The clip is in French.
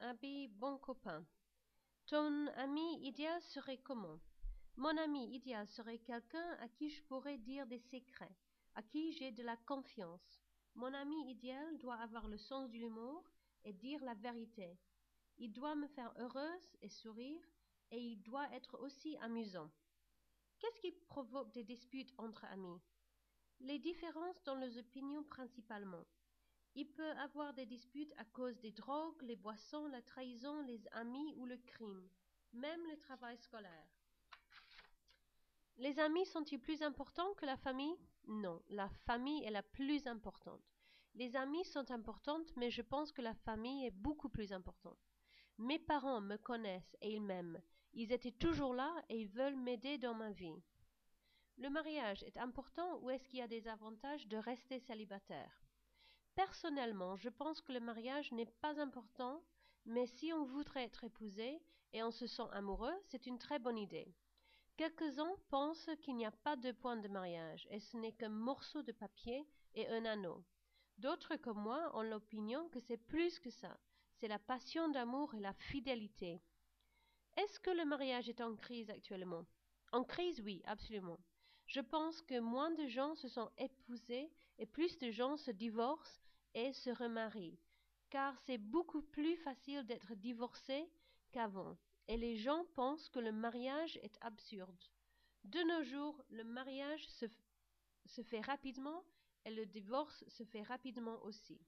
habit bon copain. Ton ami idéal serait comment? Mon ami idéal serait quelqu'un à qui je pourrais dire des secrets à qui j'ai de la confiance. Mon ami idéal doit avoir le sens de l'humour et dire la vérité. Il doit me faire heureuse et sourire et il doit être aussi amusant. Qu'est-ce qui provoque des disputes entre amis? Les différences dans les opinions principalement il peut avoir des disputes à cause des drogues les boissons la trahison les amis ou le crime même le travail scolaire. Les amis sont-ils plus importants que la famille? Non la famille est la plus importante. Les amis sont importants mais je pense que la famille est beaucoup plus importante. Mes parents me connaissent et ils m'aiment. Ils étaient toujours là et ils veulent m'aider dans ma vie. Le mariage est important ou est-ce qu'il y a des avantages de rester célibataire? Personnellement je pense que le mariage n'est pas important mais si on voudrait être épousé et on se sent amoureux c'est une très bonne idée. Quelques-uns pensent qu'il n'y a pas de point de mariage et ce n'est qu'un morceau de papier et un anneau. D'autres comme moi ont l'opinion que c'est plus que ça c'est la passion d'amour et la fidélité. Est-ce que le mariage est en crise actuellement? En crise oui absolument. Je pense que moins de gens se sont épousés et plus de gens se divorcent et se remarient car c'est beaucoup plus facile d'être divorcé qu'avant et les gens pensent que le mariage est absurde. De nos jours le mariage se fait rapidement et le divorce se fait rapidement aussi